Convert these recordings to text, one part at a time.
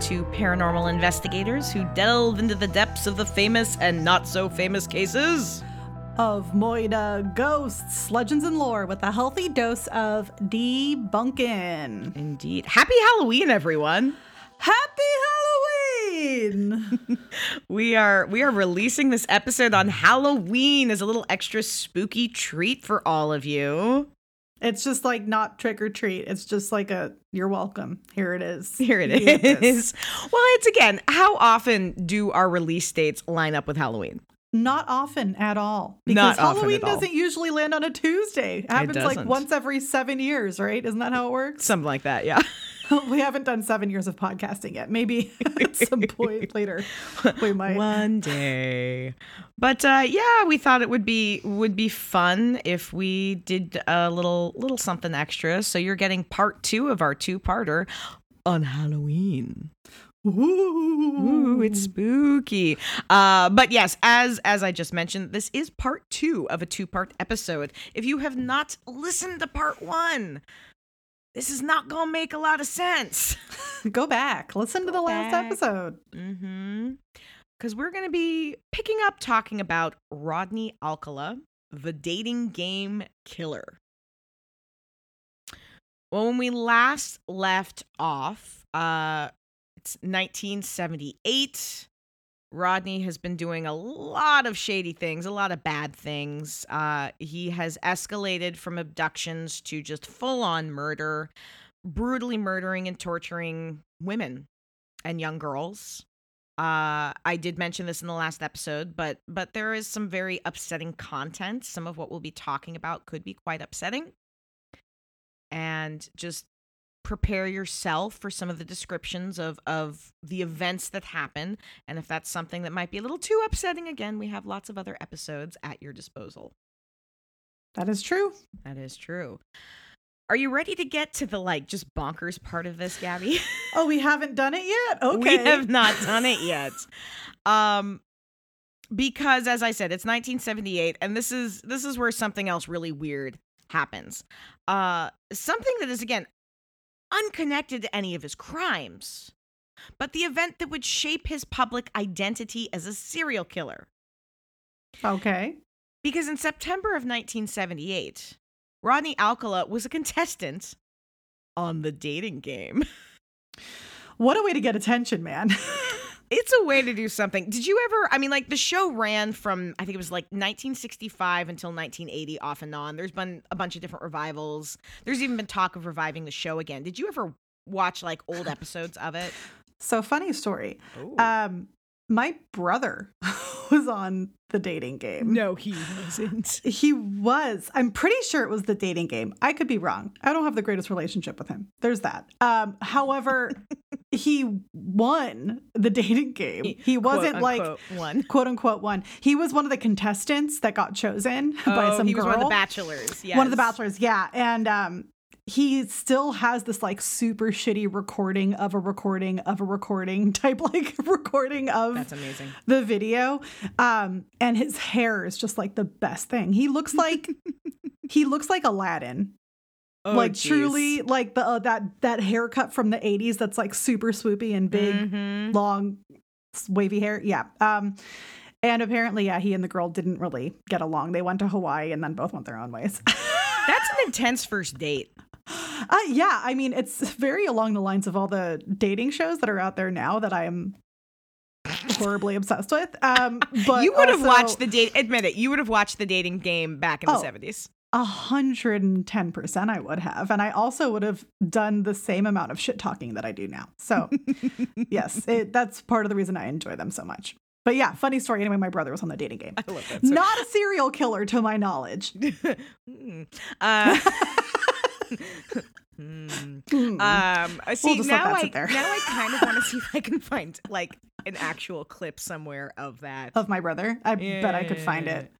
two paranormal investigators who delve into the depths of the famous and not so famous cases. of Moida ghosts, legends, and lore with a healthy dose of debunking. Indeed. Happy Halloween, everyone. Happy Halloween! We are we are releasing this episode on Halloween as a little extra spooky treat for all of you. It's just like not trick or treat. It's just like a you're welcome. Here it is. Here it is. Well, it's again, how often do our release dates line up with Halloween? Not often at all. Because Not Halloween all. doesn't usually land on a Tuesday. It happens like once every seven years, right? Isn't that how it works? Something like that, yeah. we haven't done seven years of podcasting yet. Maybe at some point later we might. One day. But uh, yeah, we thought it would be would be fun if we did a little little something extra. So you're getting part two of our two parter on Halloween. Ooh, it's spooky. Uh, but yes, as as I just mentioned, this is part two of a two part episode. If you have not listened to part one, this is not gonna make a lot of sense. Go back. Listen to the last episode. Mm-hmm. Because we're going to be picking up talking about Rodney Alcala, the dating game killer. Well, when we last left off, uh, it's 1978. Rodney has been doing a lot of shady things, a lot of bad things. Uh, he has escalated from abductions to just full on murder, brutally murdering and torturing women and young girls. Uh, I did mention this in the last episode, but but there is some very upsetting content. Some of what we'll be talking about could be quite upsetting. And just prepare yourself for some of the descriptions of of the events that happen. And if that's something that might be a little too upsetting, again, we have lots of other episodes at your disposal. That is true. That is true. Are you ready to get to the like just bonkers part of this, Gabby? Oh, we haven't done it yet? Okay. We have not done it yet. Um because as I said, it's 1978 and this is this is where something else really weird happens. Uh something that is again unconnected to any of his crimes, but the event that would shape his public identity as a serial killer. Okay. Because in September of 1978, Rodney Alcala was a contestant on the dating game. What a way to get attention, man. It's a way to do something. Did you ever? I mean, like the show ran from I think it was like 1965 until 1980, off and on. There's been a bunch of different revivals. There's even been talk of reviving the show again. Did you ever watch like old episodes of it? so funny story. Um, my brother was on the dating game. no, he wasn't. He was. I'm pretty sure it was the dating game. I could be wrong. I don't have the greatest relationship with him. There's that. Um, however, he won the dating game. He wasn't Quote, like unquote, one. quote unquote one. He was one of the contestants that got chosen by Oh, some he girl. was one of the bachelors. Yes. One of the bachelors, yeah. And um he still has this like super shitty recording of a recording of a recording type like recording of That's amazing. the video. Um and his hair is just like the best thing. He looks like he looks like Aladdin. Oh, like geez. truly, like the uh, that that haircut from the '80s that's like super swoopy and big, mm-hmm. long, wavy hair. Yeah. Um, and apparently, yeah, he and the girl didn't really get along. They went to Hawaii and then both went their own ways. that's an intense first date. Uh, yeah, I mean, it's very along the lines of all the dating shows that are out there now that I am horribly obsessed with. Um, but you would also, have watched the date. Admit it, you would have watched the dating game back in oh, the seventies. 110% I would have. And I also would have done the same amount of shit talking that I do now. So, yes, it, that's part of the reason I enjoy them so much. But yeah, funny story. Anyway, my brother was on the dating game. I love that. Not a serial killer to my knowledge. mm. uh, mm. um, uh, see, we'll now, I, now I kind of want to see if I can find like an actual clip somewhere of that. Of my brother? I yeah. bet I could find it.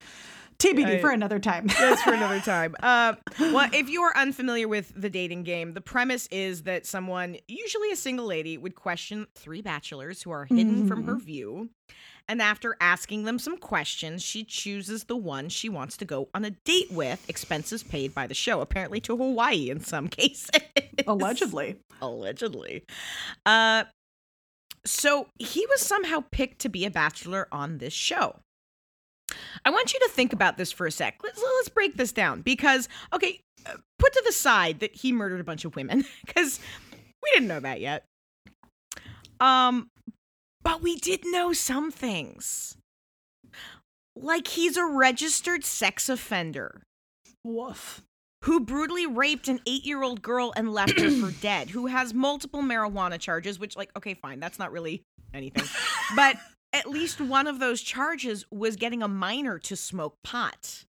TBD I- for another time. That's for another time. Uh, well, if you are unfamiliar with the dating game, the premise is that someone, usually a single lady, would question three bachelors who are hidden from her view. And after asking them some questions, she chooses the one she wants to go on a date with, expenses paid by the show, apparently to Hawaii in some cases. Allegedly. Allegedly. Uh, so he was somehow picked to be a bachelor on this show. I want you to think about this for a sec. Let's, let's break this down because, okay, uh, put to the side that he murdered a bunch of women because we didn't know that yet. Um, but we did know some things. Like he's a registered sex offender Woof. who brutally raped an eight year old girl and left her for dead, who has multiple marijuana charges, which, like, okay, fine, that's not really anything. but at least one of those charges was getting a minor to smoke pot.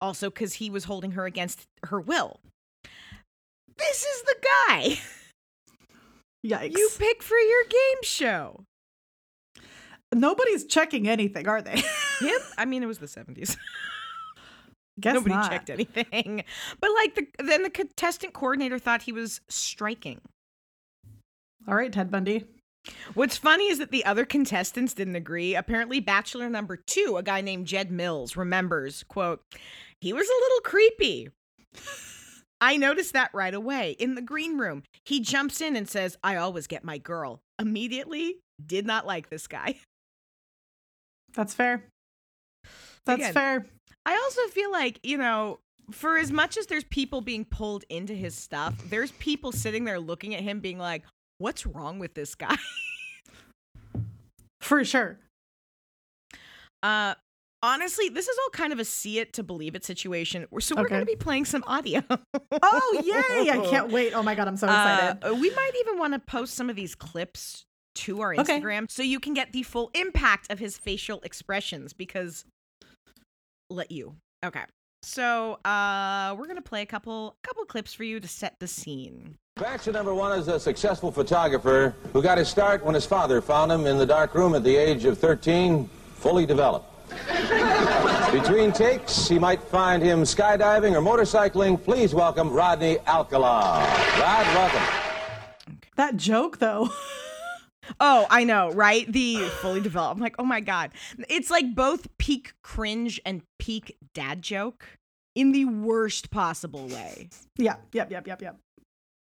Also, because he was holding her against her will. This is the guy Yikes. you pick for your game show. Nobody's checking anything, are they? Him? I mean, it was the 70s. Guess Nobody not. checked anything. But, like, the, then the contestant coordinator thought he was striking. All right, Ted Bundy. What's funny is that the other contestants didn't agree. Apparently, bachelor number two, a guy named Jed Mills, remembers, quote, he was a little creepy. I noticed that right away in the green room. He jumps in and says, I always get my girl. Immediately, did not like this guy. That's fair. That's Again, fair. I also feel like, you know, for as much as there's people being pulled into his stuff, there's people sitting there looking at him being like, what's wrong with this guy? For sure. Uh, honestly, this is all kind of a see it to believe it situation. So we're Okay. going to be playing some audio. Oh, yay. I can't wait. Oh my God, I'm so excited. Uh, we might even want to post some of these clips to our Okay. Instagram so you can get the full impact of his facial expressions because let you. Okay. So, uh we're going to play a couple couple clips for you to set the scene. Bachelor number one is a successful photographer who got his start when his father found him in the dark room at the age of 13, fully developed. Between takes, he might find him skydiving or motorcycling. Please welcome Rodney Alcala. Rod, welcome. that joke, though. Oh, I know, right? The fully developed. I'm like, "Oh my god." It's like both peak cringe and peak dad joke in the worst possible way. yeah, yep, yep, yep, yep.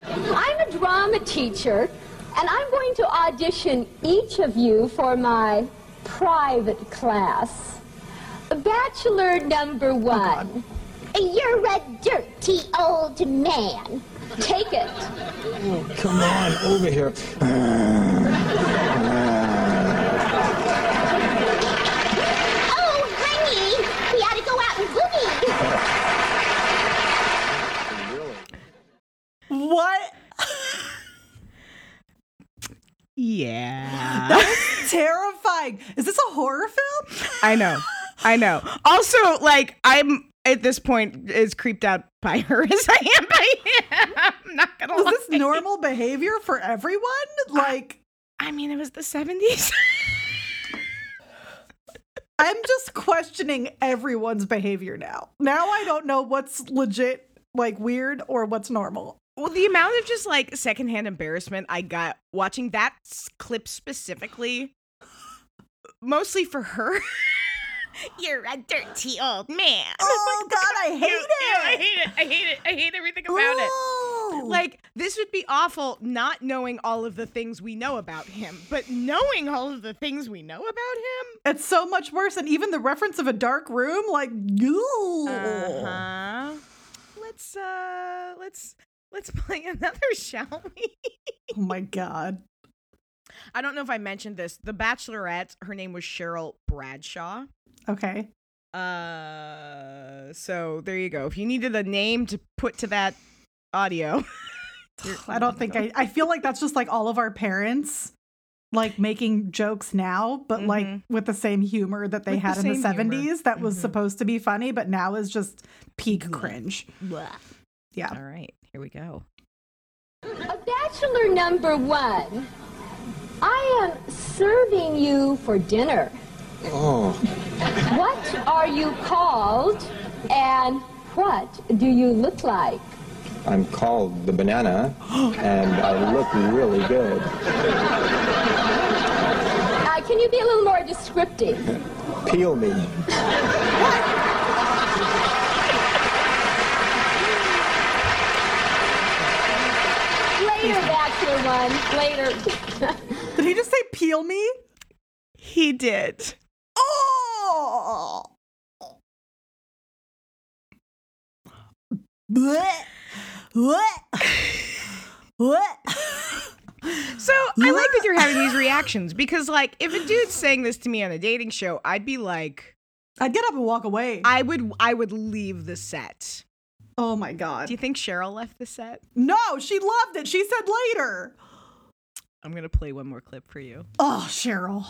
I'm a drama teacher, and I'm going to audition each of you for my private class. Bachelor number oh, one. You're a dirty old man. Take it. Oh, come on, over here. Oh, honey, we ought to go out and boogie. What? Yeah. That's terrifying. Is this a horror film? I know. I know. Also, like, I'm at this point as creeped out by her as I am by him. I'm not gonna Was lie. this normal behavior for everyone? Like, I mean, it was the 70s. I'm just questioning everyone's behavior now. Now I don't know what's legit, like weird, or what's normal. Well, the amount of just like secondhand embarrassment I got watching that clip specifically, mostly for her. You're a dirty old man. Oh God, I hate Ew, ew, I it. hate it. I hate it. I hate everything about it. Like, this would be awful not knowing all of the things we know about him, but knowing all of the things we know about him. it's so much worse, and even the reference of a dark room, like, ooh. Uh-huh. Let's uh let's let's play another, shall we? Oh my God. I don't know if I mentioned this. The Bachelorette, her name was Cheryl Bradshaw. Okay. Uh so there you go. If you needed a name to put to that audio. I don't think I. I feel like that's just like all of our parents, like making jokes now, but like Mhm. with the same humor that they With the had in the seventies. humor. That was Mhm. supposed to be funny, but now is just peak cringe. Yeah. All right, here we go. A bachelor number one. I am serving you for dinner. Oh, What are you called, and what do you look like? I'm called the banana, and I look really good. Uh, can you be a little more descriptive? Peel me. Bachelor one later. Did he just say peel me? He did. Oh. Blech. Blech. Blech. So I like that you're having these reactions because, like, if a dude's saying this to me on a dating show, I'd be like, I'd get up and walk away. I would, I would leave the set. Oh my god. Do you think Cheryl left the set? no, she loved it. She said later. I'm gonna play one more clip for you. Oh, Cheryl.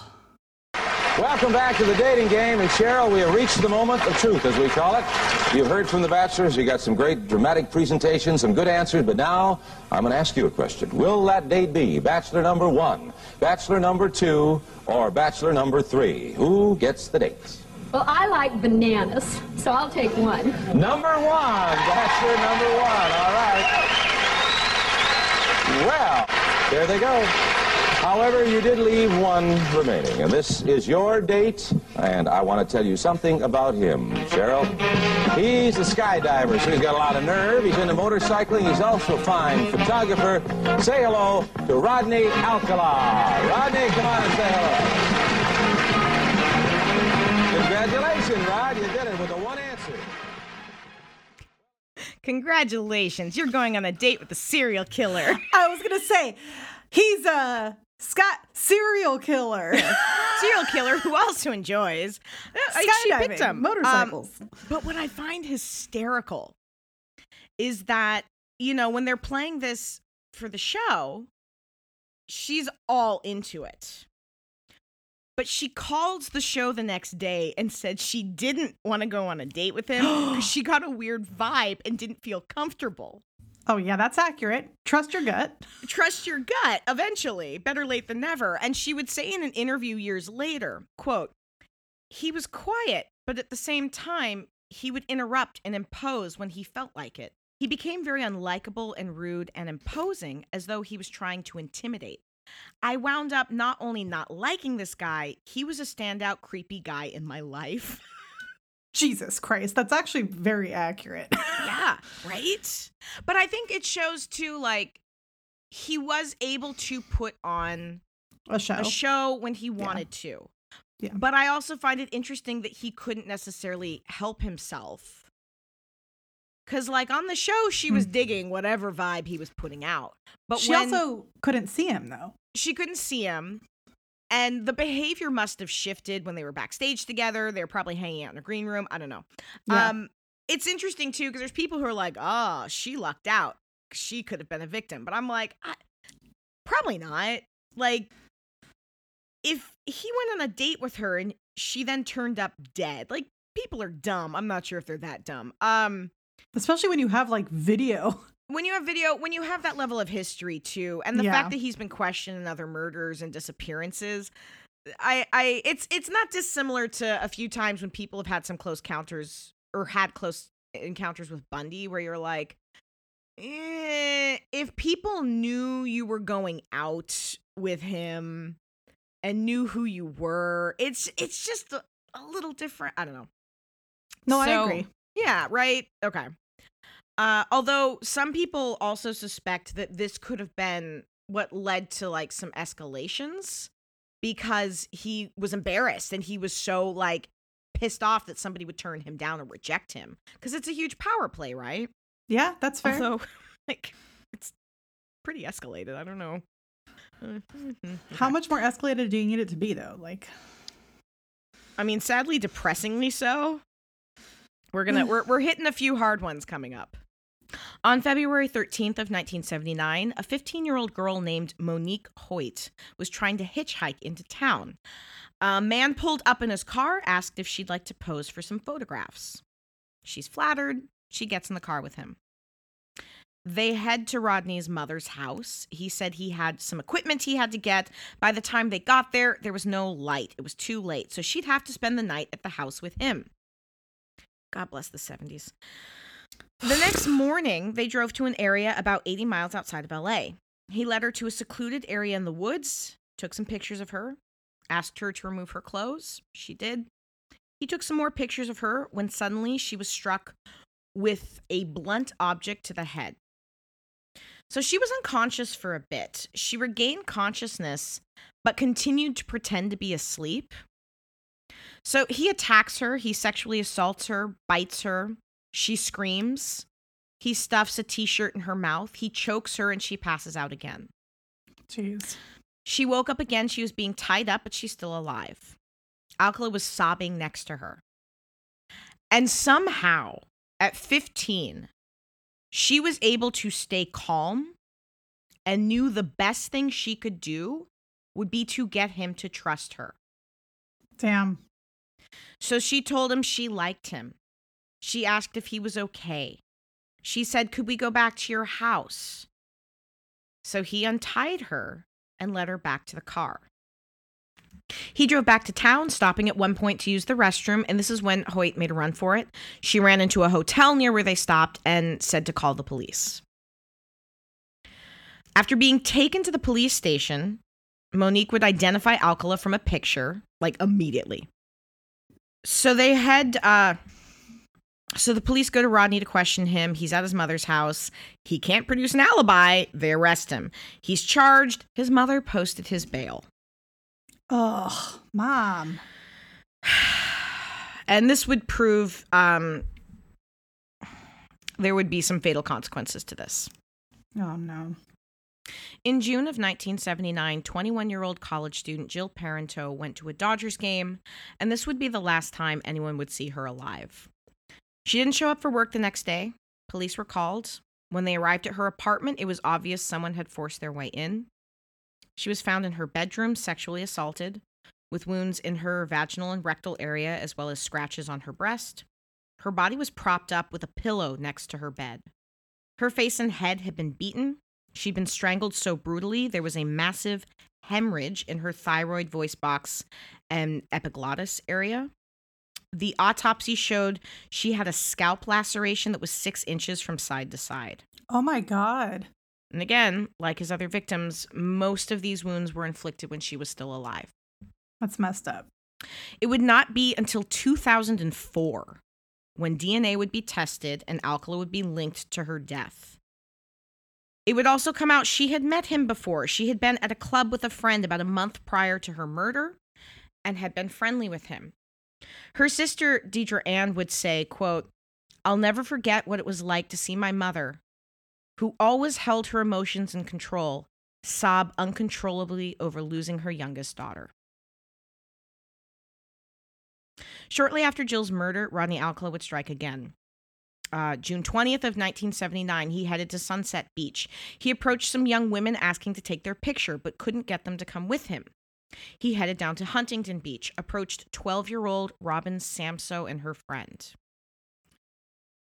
Welcome back to the dating game. And Cheryl, we have reached the moment of truth, as we call it. You've heard from the bachelors. You got some great dramatic presentations, some good answers. But now I'm going to ask you a question. Will that date be bachelor number one, bachelor number two, or bachelor number three? Who gets the dates? Well, I like bananas, so I'll take one. Number one, That's your number one. All right. Well, there they go. However, you did leave one remaining, and this is your date, and I want to tell you something about him, Cheryl. He's a skydiver, so he's got a lot of nerve. He's into motorcycling. He's also a fine photographer. Say hello to Rodney Alcala. Rodney, come on and say hello. Congratulations, Rod. You did it with a one answer. Congratulations, you're going on a date with a serial killer. I was gonna say, he's a Scott serial killer. serial killer who also enjoys she picked Skydiving, him. Um, motorcycles. but what I find hysterical is that you know when they're playing this for the show, she's all into it. But she called the show the next day and said she didn't want to go on a date with him because she got a weird vibe and didn't feel comfortable. oh yeah, that's accurate. Trust your gut. trust your gut eventually better late than never and she would say in an interview years later quote he was quiet but at the same time he would interrupt and impose when he felt like it he became very unlikable and rude and imposing as though he was trying to intimidate i wound up not only not liking this guy he was a standout creepy guy in my life Jesus Christ, that's actually very accurate. yeah, right? But I think it shows too, like, he was able to put on A show. a show when he wanted to. Yeah. But I also find it interesting that he couldn't necessarily help himself. Cause like on the show, she was digging whatever vibe he was putting out. But Hmm. she also couldn't see him though. she couldn't see him, and the behavior must have shifted when they were backstage together. They were probably hanging out in a green room. I don't know. Yeah. Um, it's interesting too because there's people who are like, "Oh, she lucked out. She could have been a victim," but I'm like, I, probably not. Like, if he went on a date with her and she then turned up dead, like people are dumb. I'm not sure if they're that dumb. Um, Especially when you have like video. when you have video, when you have that level of history too, and the Yeah. fact that he's been questioned in other murders and disappearances, I, I, it's, it's not dissimilar to a few times when people have had some close counters or had close encounters with Bundy, where you're like, eh, if people knew you were going out with him and knew who you were, it's, it's just a, a little different. I don't know. No, I agree. Yeah, right. Okay. Uh, although some people also suspect that this could have been what led to like some escalations because he was embarrassed and he was so like pissed off that somebody would turn him down or reject him because it's a huge power play, right? Yeah, that's fair. Although, like, it's pretty escalated. I don't know. How much more escalated do you need it to be though? Like I mean, sadly, depressingly so. We're gonna we're we're hitting a few hard ones coming up. On February 13th of 1979, a 15-year-old girl named Monique Hoyt was trying to hitchhike into town. A man pulled up in his car, asked if she'd like to pose for some photographs. She's flattered. She gets in the car with him. They head to Rodney's mother's house. He said he had some equipment he had to get. By the time they got there, there was no light. It was too late. So she'd have to spend the night at the house with him. God bless the 70s. The next morning, they drove to an area about 80 miles outside of LA. He led her to a secluded area in the woods, took some pictures of her, asked her to remove her clothes. She did. He took some more pictures of her when suddenly she was struck with a blunt object to the head. So she was unconscious for a bit. She regained consciousness, but continued to pretend to be asleep. So he attacks her, he sexually assaults her, bites her. She screams. He stuffs a t shirt in her mouth. He chokes her, and she passes out again. Jeez. She woke up again. She was being tied up, but she's still alive. Alcala was sobbing next to her. And somehow, at 15, she was able to stay calm and knew the best thing she could do would be to get him to trust her. Damn. So she told him she liked him. She asked if he was okay. She said, Could we go back to your house? So he untied her and led her back to the car. He drove back to town, stopping at one point to use the restroom, and this is when Hoyt made a run for it. She ran into a hotel near where they stopped and said to call the police. After being taken to the police station, Monique would identify Alcala from a picture, like immediately. So they head, uh, so the police go to Rodney to question him. He's at his mother's house. He can't produce an alibi. They arrest him. He's charged. His mother posted his bail. Ugh, mom. And this would prove um, there would be some fatal consequences to this. Oh no. In June of 1979, 21 year old college student Jill Parenteau went to a Dodgers game, and this would be the last time anyone would see her alive. She didn't show up for work the next day. Police were called. When they arrived at her apartment, it was obvious someone had forced their way in. She was found in her bedroom, sexually assaulted, with wounds in her vaginal and rectal area, as well as scratches on her breast. Her body was propped up with a pillow next to her bed. Her face and head had been beaten. She'd been strangled so brutally, there was a massive hemorrhage in her thyroid voice box and epiglottis area. The autopsy showed she had a scalp laceration that was six inches from side to side. Oh my god. And again, like his other victims, most of these wounds were inflicted when she was still alive. That's messed up. It would not be until 2004 when DNA would be tested and Alcala would be linked to her death. It would also come out she had met him before. She had been at a club with a friend about a month prior to her murder and had been friendly with him. Her sister, Deidre Ann, would say, quote, I'll never forget what it was like to see my mother, who always held her emotions in control, sob uncontrollably over losing her youngest daughter. Shortly after Jill's murder, Rodney Alcala would strike again. Uh, June 20th of 1979, he headed to Sunset Beach. He approached some young women asking to take their picture, but couldn't get them to come with him. He headed down to Huntington Beach, approached 12 year old Robin Samsoe and her friend.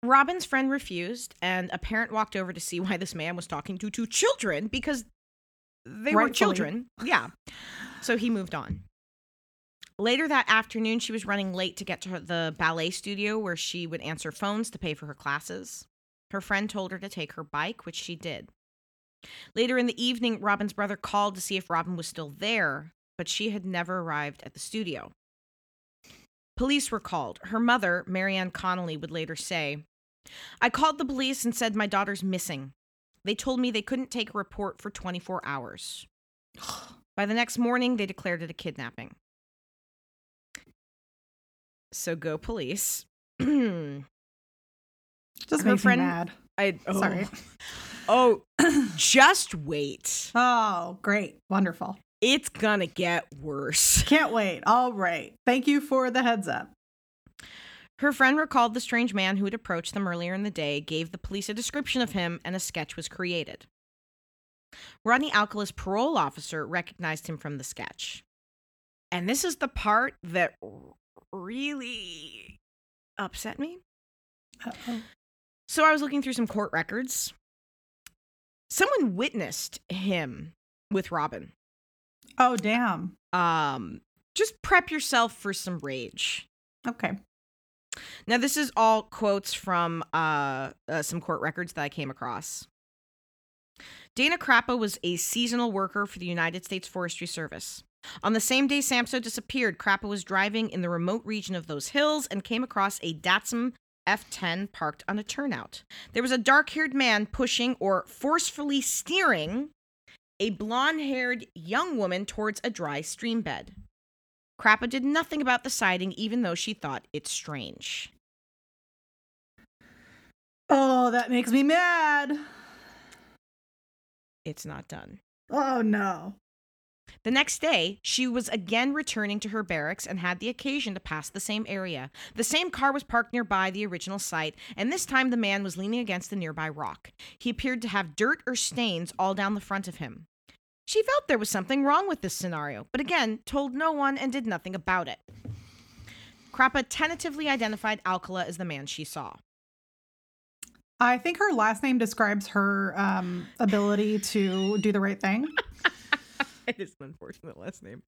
Robin's friend refused, and a parent walked over to see why this man was talking to two children because they were children. Yeah. So he moved on. Later that afternoon, she was running late to get to her, the ballet studio where she would answer phones to pay for her classes. Her friend told her to take her bike, which she did. Later in the evening, Robin's brother called to see if Robin was still there, but she had never arrived at the studio. Police were called. Her mother, Marianne Connelly, would later say, I called the police and said my daughter's missing. They told me they couldn't take a report for 24 hours. By the next morning, they declared it a kidnapping. So go police. Just Her makes friend- me mad. oh. Sorry. Oh, just wait. Oh, great. Wonderful. It's gonna get worse. Can't wait. All right. Thank you for the heads up. Her friend recalled the strange man who had approached them earlier in the day, gave the police a description of him, and a sketch was created. Rodney Alcala's parole officer recognized him from the sketch. And this is the part that r- really upset me. Uh-oh. So I was looking through some court records. Someone witnessed him with Robin. Oh, damn. Um, just prep yourself for some rage. Okay. Now, this is all quotes from uh, uh, some court records that I came across. Dana Crappa was a seasonal worker for the United States Forestry Service. On the same day Samsoe disappeared, Crappa was driving in the remote region of those hills and came across a Datsun F10 parked on a turnout. There was a dark haired man pushing or forcefully steering a blonde haired young woman towards a dry stream bed. Crappa did nothing about the sighting, even though she thought it strange. Oh, that makes me mad. It's not done. Oh no. The next day, she was again returning to her barracks and had the occasion to pass the same area. The same car was parked nearby the original site, and this time the man was leaning against a nearby rock. He appeared to have dirt or stains all down the front of him. She felt there was something wrong with this scenario, but again, told no one and did nothing about it. Crappa tentatively identified Alcala as the man she saw. I think her last name describes her um, ability to do the right thing. it is an unfortunate last name.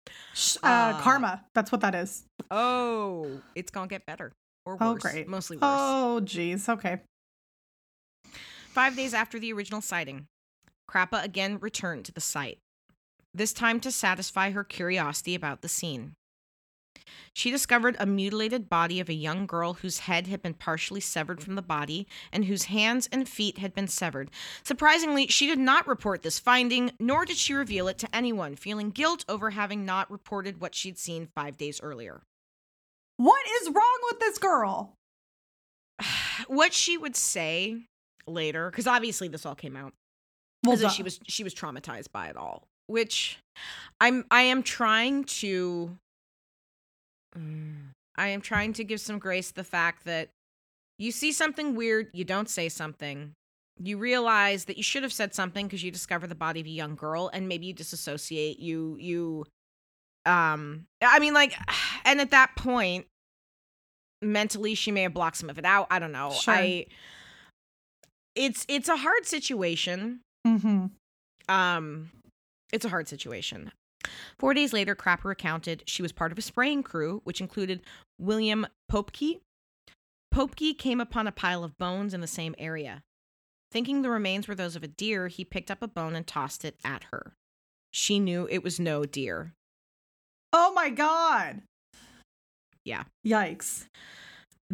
Uh, Uh, karma. That's what that is. Oh, it's gonna get better or worse. Oh, great. Mostly worse. Oh, geez. Okay. Five days after the original sighting, Crappa again returned to the site, this time to satisfy her curiosity about the scene. She discovered a mutilated body of a young girl whose head had been partially severed from the body and whose hands and feet had been severed. Surprisingly, she did not report this finding, nor did she reveal it to anyone, feeling guilt over having not reported what she'd seen five days earlier. What is wrong with this girl? What she would say later, because obviously this all came out, Well, that she was she was traumatized by it all which i'm i am trying to Mm, i am trying to give some grace to the fact that you see something weird you don't say something you realize that you should have said something because you discover the body of a young girl and maybe you disassociate you you um i mean like and at that point mentally she may have blocked some of it out i don't know Sure. i it's it's a hard situation Mhm. um, it's a hard situation. Four days later, Crappa recounted she was part of a spraying crew, which included William Popke. Popke came upon a pile of bones in the same area. Thinking the remains were those of a deer, he picked up a bone and tossed it at her. She knew it was no deer. Oh my god. Yeah. Yikes.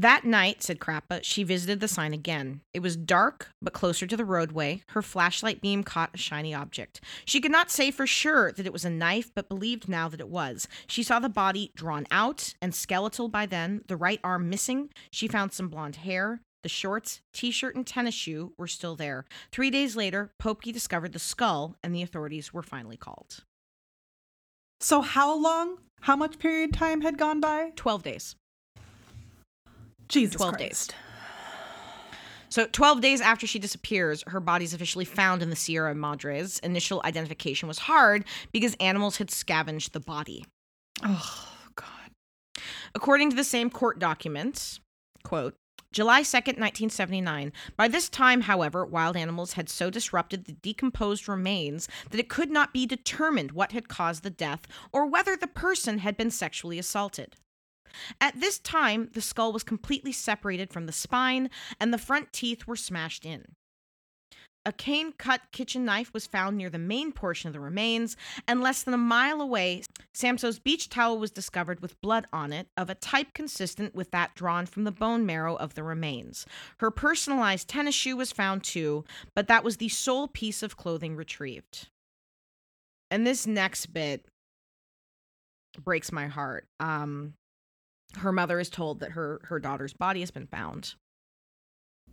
That night, said Crappa, she visited the sign again. It was dark, but closer to the roadway. Her flashlight beam caught a shiny object. She could not say for sure that it was a knife, but believed now that it was. She saw the body drawn out and skeletal by then, the right arm missing. She found some blonde hair. The shorts, t shirt, and tennis shoe were still there. Three days later, Popke discovered the skull, and the authorities were finally called. So how long? How much period time had gone by? 12 days. Jesus 12 Christ. days. So, 12 days after she disappears, her body's officially found in the Sierra Madres. Initial identification was hard because animals had scavenged the body. Oh god. According to the same court documents, quote, July 2nd, 1979. By this time, however, wild animals had so disrupted the decomposed remains that it could not be determined what had caused the death or whether the person had been sexually assaulted. At this time, the skull was completely separated from the spine and the front teeth were smashed in. A Kane Kut kitchen knife was found near the main portion of the remains, and less than a mile away, Samsoe's beach towel was discovered with blood on it of a type consistent with that drawn from the bone marrow of the remains. Her personalized tennis shoe was found too, but that was the sole piece of clothing retrieved. And this next bit breaks my heart. Um, her mother is told that her her daughter's body has been found.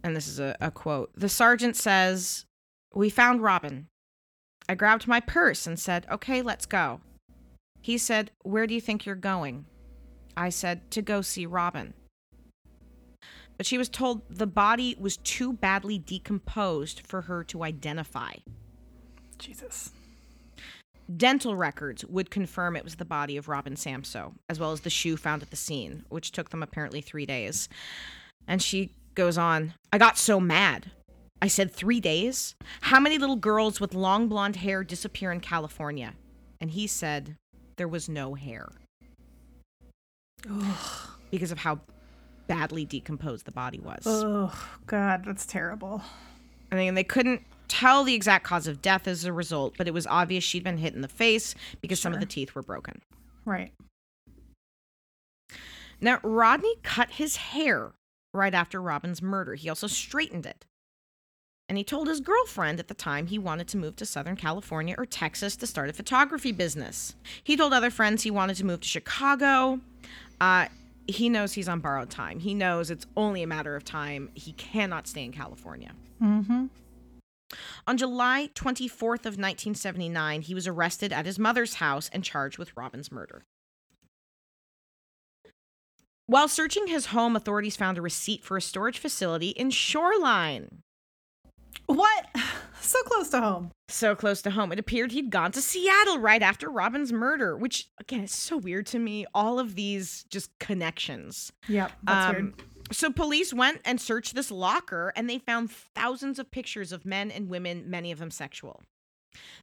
And this is a, a quote. The sergeant says, We found Robin. I grabbed my purse and said, Okay, let's go. He said, Where do you think you're going? I said, To go see Robin. But she was told the body was too badly decomposed for her to identify. Jesus. Dental records would confirm it was the body of Robin Samsoe, as well as the shoe found at the scene, which took them apparently three days. And she goes on, I got so mad. I said, Three days? How many little girls with long blonde hair disappear in California? And he said, There was no hair. Because of how badly decomposed the body was. Oh god, that's terrible. I mean, they couldn't tell the exact cause of death as a result, but it was obvious she'd been hit in the face because some of the teeth were broken. Right. Now, Rodney cut his hair right after Robin's murder. He also straightened it. And he told his girlfriend at the time he wanted to move to Southern California or Texas to start a photography business. He told other friends he wanted to move to Chicago. Uh, he knows he's on borrowed time. He knows it's only a matter of time. He cannot stay in California. Mm-hmm. On July 24th of 1979, he was arrested at his mother's house and charged with Robin's murder. While searching his home, authorities found a receipt for a storage facility in Shoreline. What? So close to home. So close to home. It appeared he'd gone to Seattle right after Robin's murder, which, again, is so weird to me. All of these just connections. Yep, that's Um, weird. So police went and searched this locker and they found thousands of pictures of men and women, many of them sexual.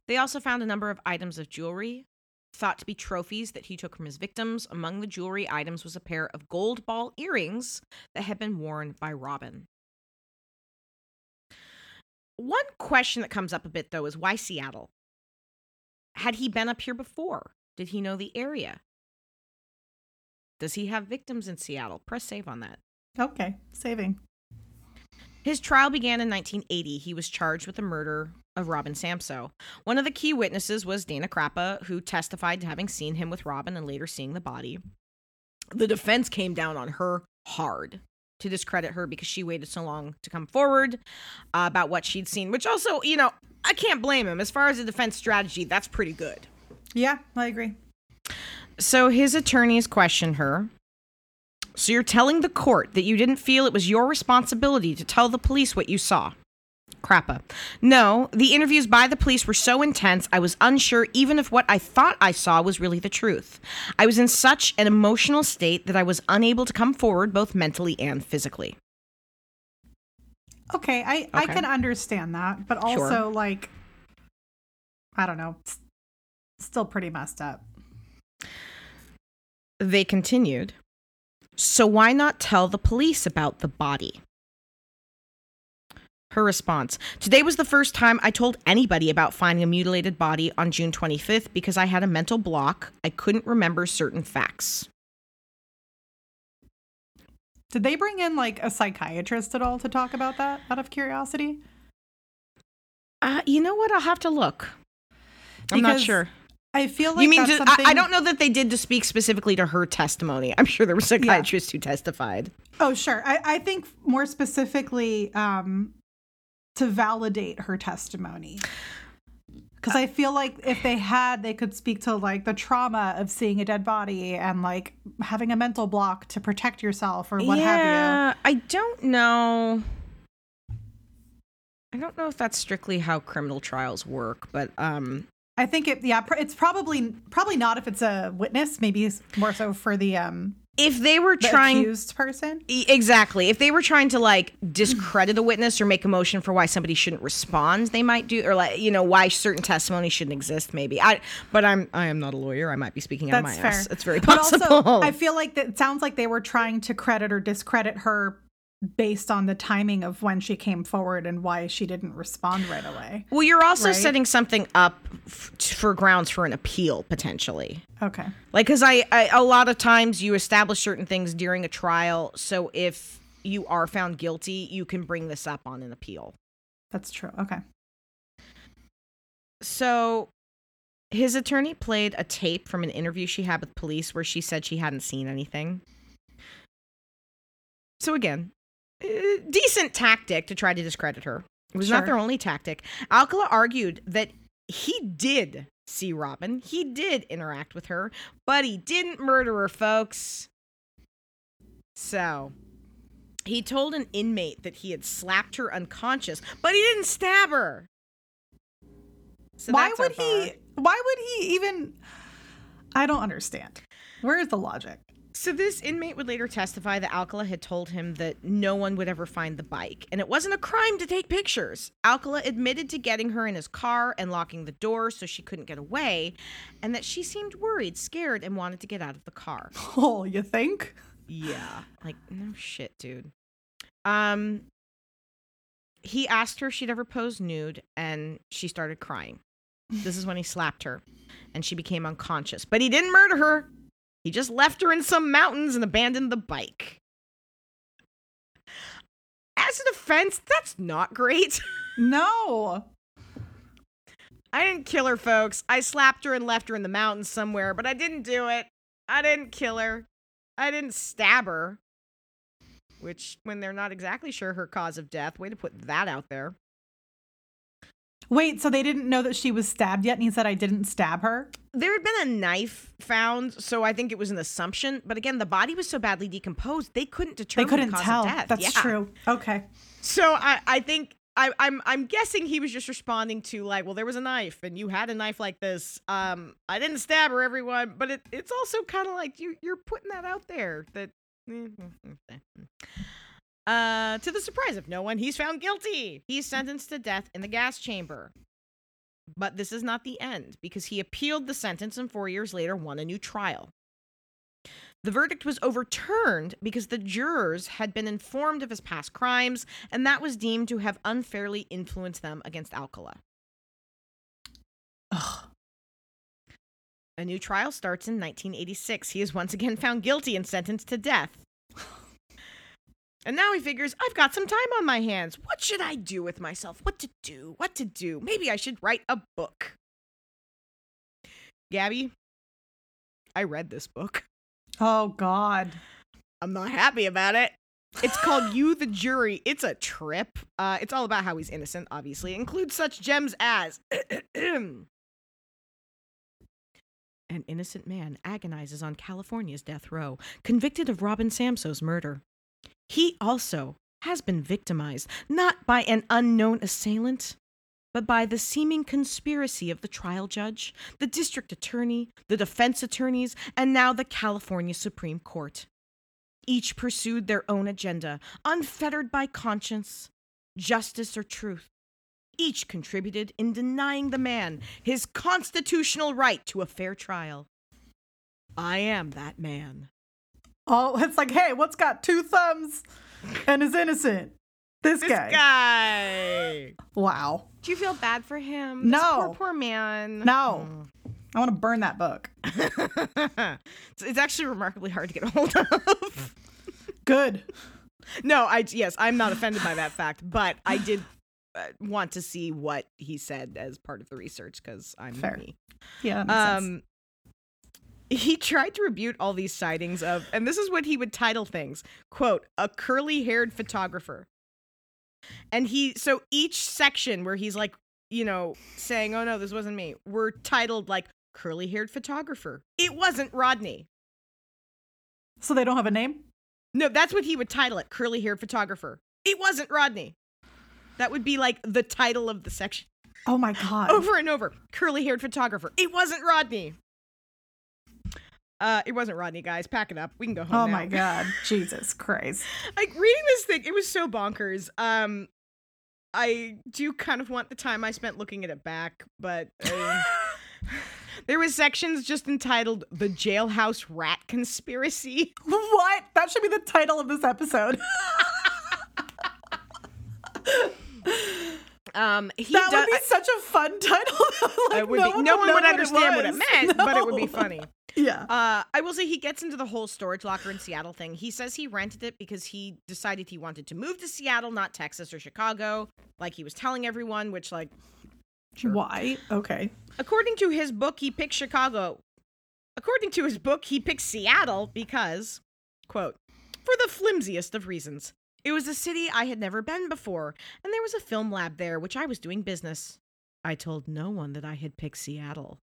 They also found a number of items of jewelry, thought to be trophies that he took from his victims. Among the jewelry items was a pair of gold ball earrings that had been worn by Robin. One question that comes up a bit though is why Seattle? Had he been up here before? Did he know the area? Does he have victims in Seattle? Press save on that. Okay, saving. His trial began in 1980. He was charged with the murder of Robin Samsoe. One of the key witnesses was Dana Crappa, who testified to having seen him with Robin and later seeing the body. The defense came down on her hard to discredit her because she waited so long to come forward uh, about what she'd seen, which also, you know, I can't blame him. As far as a defense strategy, that's pretty good. Yeah, I agree. So his attorneys questioned her. So you're telling the court that you didn't feel it was your responsibility to tell the police what you saw? Crappa. No, the interviews by the police were so intense, I was unsure even if what I thought I saw was really the truth. I was in such an emotional state that I was unable to come forward both mentally and physically. Okay, I I can understand that, but Sure. also like I don't know, still pretty messed up. They continued. So why not tell the police about the body? Her response Today was the first time I told anybody about finding a mutilated body on June 25th because I had a mental block. I couldn't remember certain facts. Did they bring in like a psychiatrist at all to talk about that out of curiosity? Uh, you know what? I'll have to look. I'm not sure. I feel like you mean that's to, something... I, I don't know that they did to speak specifically to her testimony. I'm sure there were psychiatrists who testified. Oh, sure. I, I think more specifically um, to validate her testimony. Because I feel like if they had, they could speak to like the trauma of seeing a dead body and like having a mental block to protect yourself or what have yeah, I don't know. I don't know if that's strictly how criminal trials work, but um, you. I think it, yeah, it's probably probably not if it's a witness. Maybe it's more so for the um if they were the trying accused person. Exactly, if they were trying to like discredit a witness or make a motion for why somebody shouldn't respond, they might do, or like you know why certain testimony shouldn't exist. Maybe I, but I'm I am not a lawyer. I might be speaking out of That's my fair. ass. It's very possible But also, I feel like that it sounds like they were trying to credit or discredit her based on the timing of when she came forward and why she didn't respond right away. well, you're also Right. setting something up f- for grounds for an appeal potentially. Okay. Like, because I, I, a lot of times you establish certain things during a trial. So if you are found guilty, you can bring this up on an appeal. That's true. Okay. So his attorney played a tape from an interview she had with police where she said she hadn't seen anything. So again, Uh, decent tactic to try to discredit her. It was not their only tactic. Alcala argued that he did see Robin. He did interact with her, but he didn't murder her, folks. So, he told an inmate that he had slapped her unconscious, but he didn't stab her. So why would he why would he even I don't understand. Where is the logic? So this inmate would later testify that Alcala had told him that no one would ever find the bike, and it wasn't a crime to take pictures. Alcala admitted to getting her in his car and locking the door so she couldn't get away, and that she seemed worried, scared, and wanted to get out of the car. Oh, you think? Yeah. Like, no shit, dude. Um he asked her if she'd ever posed nude and she started crying. This is when he slapped her and she became unconscious. But he didn't murder her. He just left her in some mountains and abandoned the bike. as a defense, that's not great. No. I didn't kill her, folks. I slapped her and left her in the mountains somewhere, but I didn't do it. I didn't kill her. I didn't stab her. Which, when they're not exactly sure her cause of death, way to put that out there. Wait, so they didn't know that she was stabbed yet, and he said I didn't stab her? There had been a knife found, so I think it was an assumption. But again, the body was so badly decomposed, they couldn't determine They couldn't the cause tell. of death. That's Yeah. true. Okay. So I, I think I, I'm I'm guessing he was just responding to like, well, there was a knife and you had a knife like this. Um, I didn't stab her, everyone, but it, it's also kind of like you you're putting that out there that. Eh, mm, mm, eh, mm. Uh, to the surprise of no one, he's found guilty. He's sentenced to death in the gas chamber. But this is not the end because he appealed the sentence and four years later won a new trial. The verdict was overturned because the jurors had been informed of his past crimes, and that was deemed to have unfairly influenced them against Alcala. Ugh. A new trial starts in 1986. He is once again found guilty and sentenced to death. And now he figures, I've got some time on my hands. What should I do with myself? What to do? What to do? Maybe I should write a book. Gabby, I read this book. Oh God. I'm not happy about it. It's called You the Jury. It's a trip. Uh, it's all about how he's innocent, obviously. It includes such gems as An innocent man agonizes on California's death row, convicted of Robin Samsoe's murder. He also has been victimized, not by an unknown assailant, but by the seeming conspiracy of the trial judge, the district attorney, the defense attorneys, and now the California Supreme Court. Each pursued their own agenda, unfettered by conscience, justice, or truth. Each contributed in denying the man his constitutional right to a fair trial. I am that man. Oh, it's like, hey, what's got two thumbs and is innocent? This, guy. This guy. guy. Wow. Do you feel bad for him? This No. poor, poor man. No. I want to burn that book. it's, it's actually remarkably hard to get a hold of. Good. no, I yes, I'm not offended by that fact, but I did uh, want to see what he said as part of the research because I'm Fair. me. Yeah. that makes sense. He tried to rebut all these sightings of, and this is what he would title things: "quote a curly-haired photographer." And he, so each section where he's like, you know, saying, "Oh no, this wasn't me," were titled like "curly-haired photographer." It wasn't Rodney. So they don't have a name? No, that's what he would title it: "curly-haired photographer." It wasn't Rodney. That would be like the title of the section Oh my God. over and over. Curly haired photographer. It wasn't Rodney. Uh, it wasn't Rodney, guys. Pack it up. We can go home. Oh now. my God. Jesus Christ. Like reading this thing, it was so bonkers. Um, I do kind of want the time I spent looking at it back, but uh, there was sections just entitled "The Jailhouse Rat Conspiracy." What? That should be the title of this episode. Um, he that would be such a fun title. like, would be- no one know would understand what it meant, but it would be funny. Yeah. Uh, I will say he gets into the whole storage locker in Seattle thing. He says he rented it because he decided he wanted to move to Seattle, not Texas or Chicago, like he was telling everyone, which, like, sure. Why? Okay. according to his book, he picked Chicago. According to his book, he picked Seattle because, quote, for the flimsiest of reasons. It was a city I had never been before, and there was a film lab there, which I was doing business. I told no one that I had picked Seattle.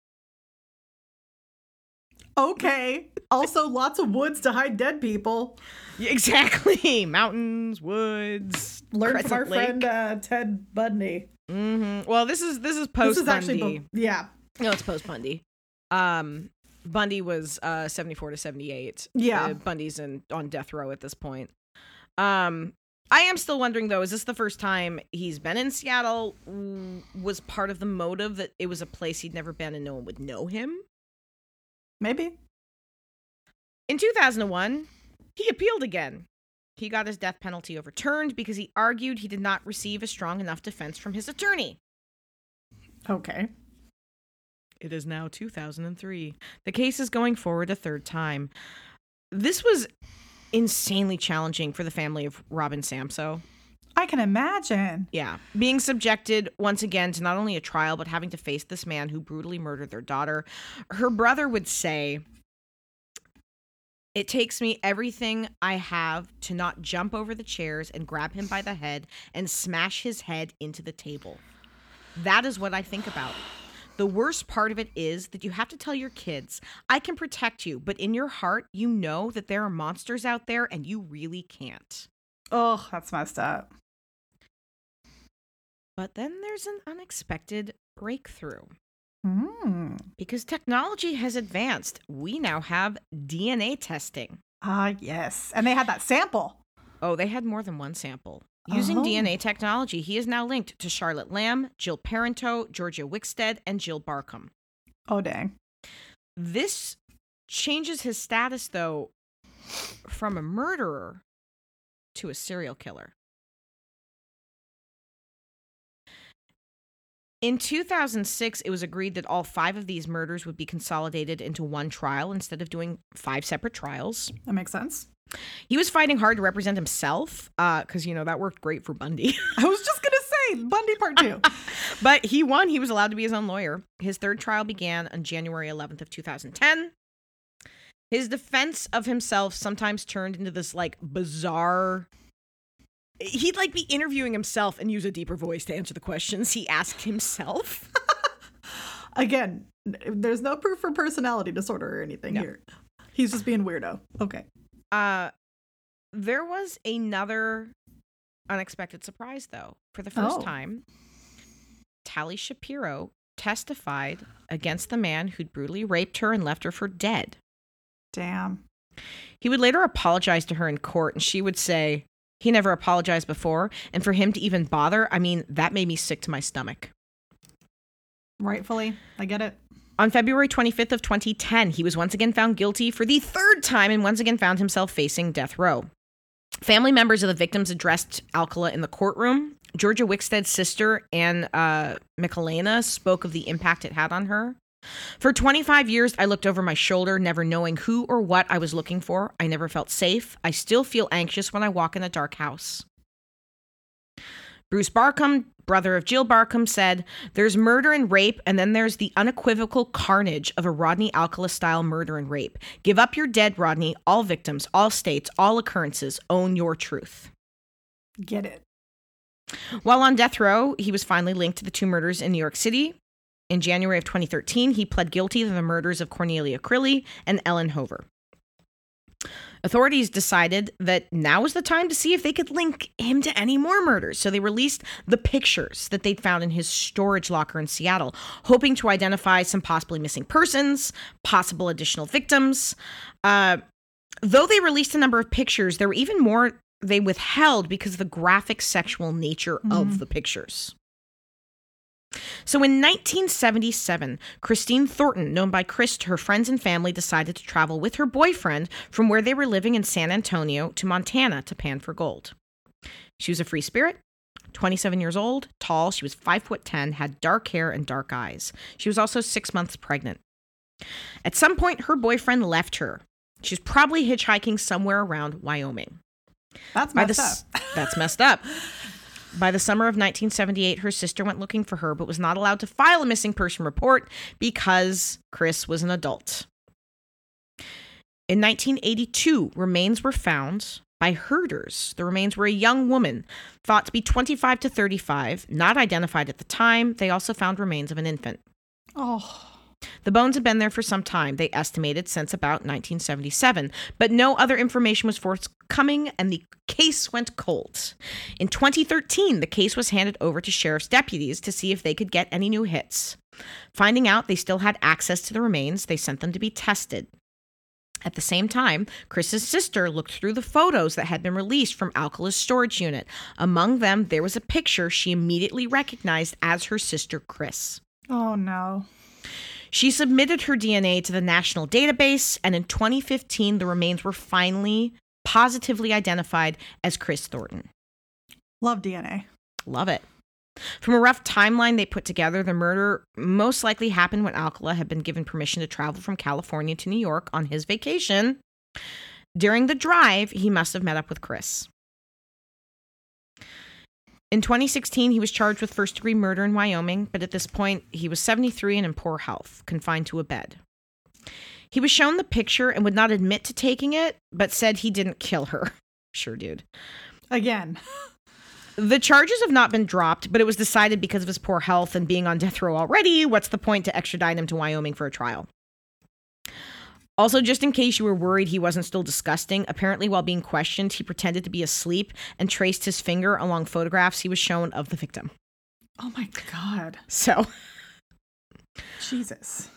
Okay. Also, lots of woods to hide dead people. Exactly. Mountains, woods. Learn from our Lake. friend uh, Ted Bundy. hmm Well, this is this is post this is actually, Bundy. bo- yeah, no, it's post Bundy. Um, Bundy was uh 74 to 78. Yeah. Uh, Bundy's in on death row at this point. Um, I am still wondering though, is this the first time he's been in Seattle? Was part of the motive that it was a place he'd never been and no one would know him? Maybe. In 2001, he appealed again. He got his death penalty overturned because he argued he did not receive a strong enough defense from his attorney. Okay. It is now 2003. The case is going forward a third time. This was insanely challenging for the family of Robin Samsoe. I can imagine. Yeah. Being subjected once again to not only a trial, but having to face this man who brutally murdered their daughter. Her brother would say, It takes me everything I have to not jump over the chairs and grab him by the head and smash his head into the table. That is what I think about. The worst part of it is that you have to tell your kids, I can protect you, but in your heart, you know that there are monsters out there and you really can't. Oh, that's messed up. But then there's an unexpected breakthrough. Hmm. Because technology has advanced, we now have DNA testing. Ah, yes. And they had that sample. Oh, they had more than one sample. Using Oh. DNA technology, he is now linked to Charlotte Lamb, Jill Parenteau, Georgia Wixted, and Jill Barcomb. Oh, dang. This changes his status, though, from a murderer to a serial killer. In 2006, it was agreed that all five of these murders would be consolidated into one trial instead of doing five separate trials. That makes sense. He was fighting hard to represent himself uh, because, you know, that worked great for Bundy. I was just going to say Bundy part two. but he won. He was allowed to be his own lawyer. His third trial began on January 11th of 2010. His defense of himself sometimes turned into this like bizarre he'd like be interviewing himself and use a deeper voice to answer the questions he asked himself. Again, there's no proof for personality disorder or anything No. here. He's just being weirdo. Okay. uh there was another unexpected surprise though. For the first Oh. time, Tali Shapiro testified against the man who'd brutally raped her and left her for dead. Damn. He would later apologize to her in court, and she would say he never apologized before. And for him to even bother, I mean, that made me sick to my stomach. Rightfully. I get it. On February 25th of 2010, he was once again found guilty for the third time and once again found himself facing death row. Family members of the victims addressed Alcala in the courtroom. Georgia Wixted's sister, Anne uh, Michelena, spoke of the impact it had on her. For 25 years, I looked over my shoulder, never knowing who or what I was looking for. I never felt safe. I still feel anxious when I walk in a dark house. Bruce Barcomb, brother of Jill Barcomb, said, There's murder and rape, and then there's the unequivocal carnage of a Rodney Alcala style murder and rape. Give up your dead, Rodney. All victims, all states, all occurrences. Own your truth. Get it. While on death row, he was finally linked to the two murders in New York City. In January of 2013, he pled guilty to the murders of Cornelia Crilley and Ellen Hover. Authorities decided that now was the time to see if they could link him to any more murders. So they released the pictures that they'd found in his storage locker in Seattle, hoping to identify some possibly missing persons, possible additional victims. Uh, though they released a number of pictures, there were even more they withheld because of the graphic sexual nature of the pictures. So in 1977, Christine Thornton, known by Chris to her friends and family, decided to travel with her boyfriend from where they were living in San Antonio to Montana to pan for gold. She was a free spirit, 27 years old, tall, she was 5 foot 10, had dark hair and dark eyes. She was also 6 months pregnant. At some point her boyfriend left her. She's probably hitchhiking somewhere around Wyoming. That's By the messed up. that's messed up. By the summer of 1978, her sister went looking for her, but was not allowed to file a missing person report because Chris was an adult. In 1982, remains were found by herders. The remains were a young woman, thought to be 25 to 35, not identified at the time. They also found remains of an infant. Oh. The bones had been there for some time, they estimated, since about 1977, but no other information was forthcoming and the case went cold. In 2013, the case was handed over to sheriff's deputies to see if they could get any new hits. Finding out they still had access to the remains, they sent them to be tested. At the same time, Chris's sister looked through the photos that had been released from Alcala's storage unit. Among them, there was a picture she immediately recognized as her sister Chris. Oh no. She submitted her DNA to the national database, and in 2015, the remains were finally positively identified as Chris Thornton. Love DNA. Love it. From a rough timeline they put together, the murder most likely happened when Alcala had been given permission to travel from California to New York on his vacation. During the drive, he must have met up with Chris. In 2016, he was charged with first degree murder in Wyoming, but at this point, he was 73 and in poor health, confined to a bed. He was shown the picture and would not admit to taking it, but said he didn't kill her. Sure, dude. Again. The charges have not been dropped, but it was decided because of his poor health and being on death row already, what's the point to extradite him to Wyoming for a trial? Also, just in case you were worried he wasn't still disgusting, apparently while being questioned, he pretended to be asleep and traced his finger along photographs he was shown of the victim. Oh my God. So, Jesus.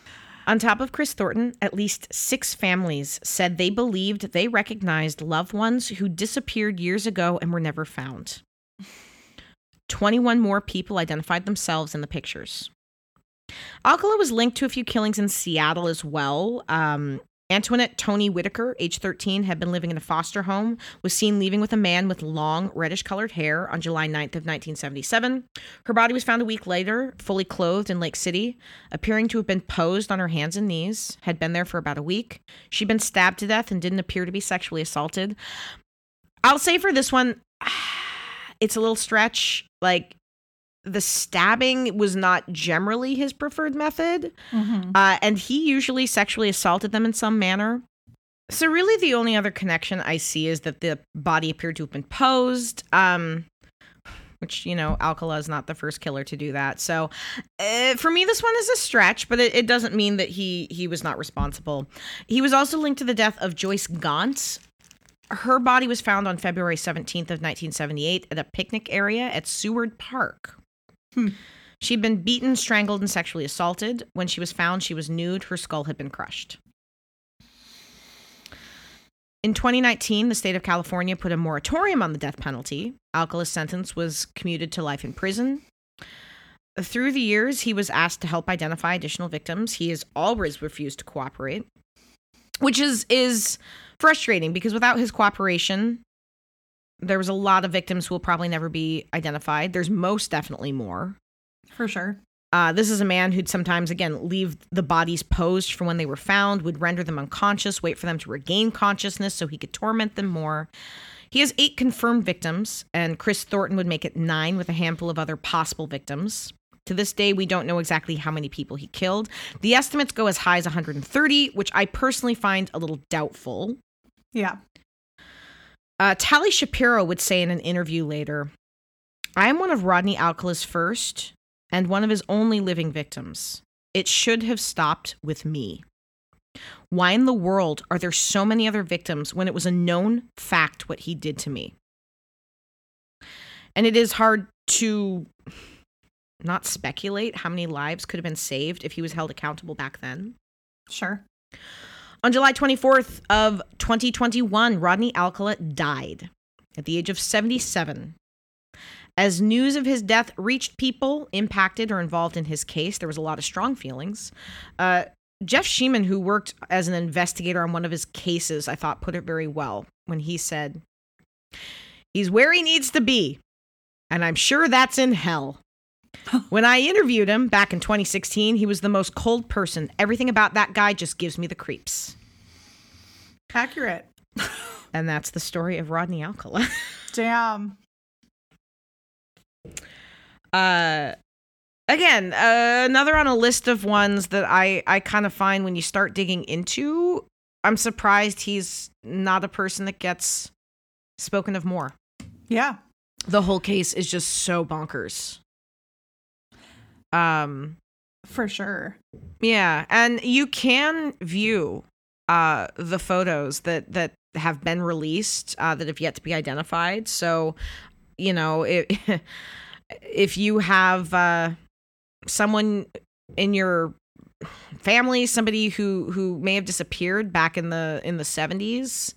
on top of Chris Thornton, at least six families said they believed they recognized loved ones who disappeared years ago and were never found. 21 more people identified themselves in the pictures. Alcala was linked to a few killings in Seattle as well. Um, Antoinette Tony Whitaker, age 13, had been living in a foster home, was seen leaving with a man with long, reddish colored hair on July 9th of 1977. Her body was found a week later, fully clothed in Lake City, appearing to have been posed on her hands and knees, had been there for about a week. She'd been stabbed to death and didn't appear to be sexually assaulted. I'll say for this one, it's a little stretch. Like, the stabbing was not generally his preferred method, Mhm. uh, and he usually sexually assaulted them in some manner. So, really, the only other connection I see is that the body appeared to have been posed. Um, which you know, Alcala is not the first killer to do that. So, uh, for me, this one is a stretch, but it, it doesn't mean that he he was not responsible. He was also linked to the death of Joyce Gaunt. Her body was found on February 17th of 1978 at a picnic area at Seward Park. She'd been beaten, strangled, and sexually assaulted. When she was found, she was nude. Her skull had been crushed. In 2019, the state of California put a moratorium on the death penalty. Alcala's sentence was commuted to life in prison. Through the years, he was asked to help identify additional victims. He has always refused to cooperate, which is is frustrating because without his cooperation, there was a lot of victims who will probably never be identified. There's most definitely more. For sure. Uh, this is a man who'd sometimes, again, leave the bodies posed for when they were found, would render them unconscious, wait for them to regain consciousness so he could torment them more. He has eight confirmed victims, and Chris Thornton would make it nine with a handful of other possible victims. To this day, we don't know exactly how many people he killed. The estimates go as high as 130, which I personally find a little doubtful. Yeah. Uh, Tali Shapiro would say in an interview later I am one of Rodney Alcala's first and one of his only living victims. It should have stopped with me. Why in the world are there so many other victims when it was a known fact what he did to me? And it is hard to not speculate how many lives could have been saved if he was held accountable back then. Sure. On July 24th of 2021, Rodney Alcala died at the age of 77. As news of his death reached people impacted or involved in his case, there was a lot of strong feelings. Uh, Jeff Sheeman, who worked as an investigator on one of his cases, I thought put it very well when he said, He's where he needs to be, and I'm sure that's in hell. When I interviewed him back in 2016, he was the most cold person. Everything about that guy just gives me the creeps. Accurate. And that's the story of Rodney Alcala. Damn. uh again, uh, another on a list of ones that I I kind of find when you start digging into, I'm surprised he's not a person that gets spoken of more. Yeah. The whole case is just so bonkers. Um For sure. Yeah, and you can view uh, the photos that that have been released uh, that have yet to be identified. So, you know, if if you have uh, someone in your family, somebody who who may have disappeared back in the in the seventies,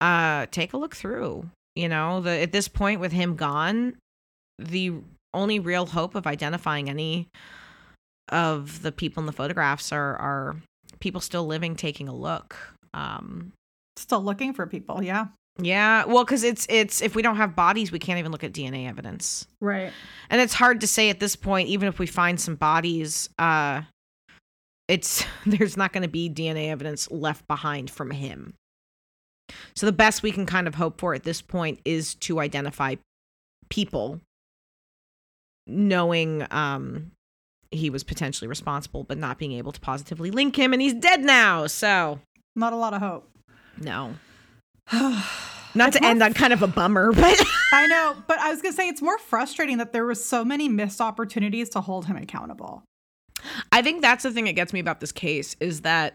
uh, take a look through. You know, the at this point with him gone, the only real hope of identifying any of the people in the photographs are are people still living taking a look um Still looking for people. Yeah. yeah well because it's it's if we don't have bodies we can't even look at dna evidence Right. and it's hard to say at this point even if we find some bodies uh it's there's not going to be dna evidence left behind from him so the best we can kind of hope for at this point is to identify people knowing um he was potentially responsible but not being able to positively link him and he's dead now so Not a lot of hope. no not It's to end on kind of a bummer but I know, but I was gonna say it's more frustrating that there was so many missed opportunities to hold him accountable. I think that's the thing that gets me about this case is that,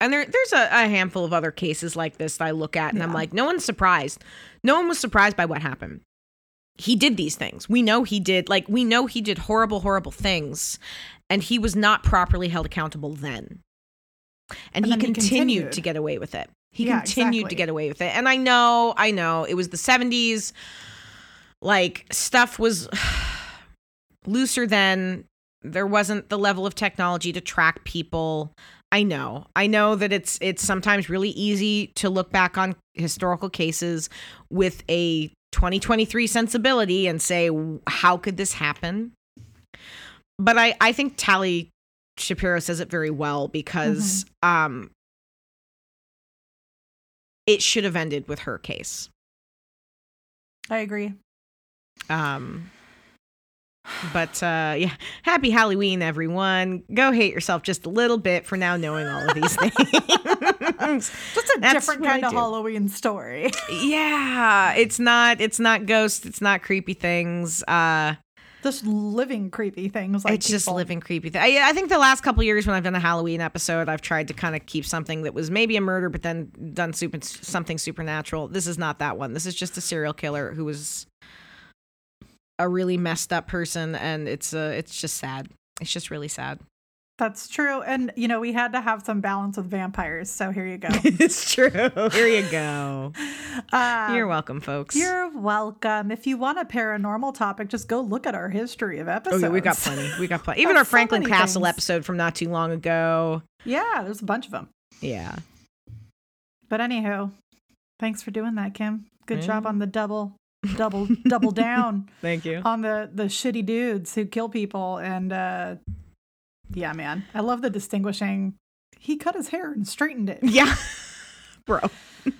and there there's a, a handful of other cases like this that I look at and I'm like, no one's surprised. No one was surprised by what happened. He did these things. We know he did. Like we know he did horrible, horrible things, and he was not properly held accountable then. And, And he, then he continued, continued. to get away with it. He Yeah, continued to get away with it. And I know, I know, it was the 70s. Like stuff was looser then. There wasn't the level of technology to track people. I know. I know that it's it's sometimes really easy to look back on historical cases with a 2023 sensibility and say how could this happen? But I I think Tali Shapiro says it very well because um it should have ended with her case. I agree. Um, but uh, yeah, happy Halloween, everyone. Go hate yourself just a little bit for now knowing all of these things. Just a That's different kind of. Halloween story. yeah, it's not. It's not ghosts. It's not creepy things. Uh, Just living creepy things like it's just living creepy. Th- I, I think the last couple years when I've done a Halloween episode, I've tried to kind of keep something that was maybe a murder, but then done super, something supernatural. This is not that one. This is just a serial killer who was a really messed up person, and it's uh, it's just sad. It's just really sad. That's true. And you know, we had to have some balance with vampires, so here you go. it's true. Here you go. Uh, You're welcome, folks. You're welcome. If you want a paranormal topic, just go look at our history of oh episodes. yeah, we got plenty. We got plenty. Even our Franklin Castle things. episode from not too long ago. Yeah, there's a bunch of them. Yeah. But anywho, thanks for doing that, Kim. Good job Mm. on the double, double, double down Thank you. on the the shitty dudes who kill people. And uh yeah, man, I love the distinguishing. He cut his hair and straightened it. Yeah. Bro.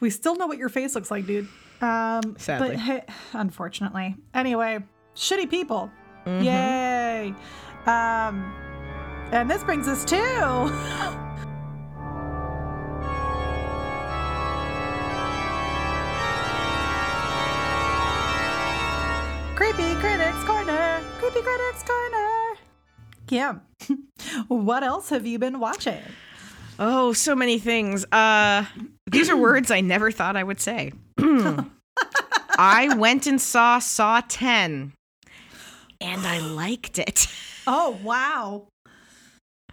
We still know what your face looks like, dude. Um, Sadly. but hey, unfortunately. Anyway, shitty people. Mm-hmm. Yay. Um, and this brings us to Creepy Critics Corner. Creepy Critics Corner. Kim, what else have you been watching? Oh, so many things. Uh these are words I never thought I would say. I went and saw Saw 10 and I liked it. Oh, wow.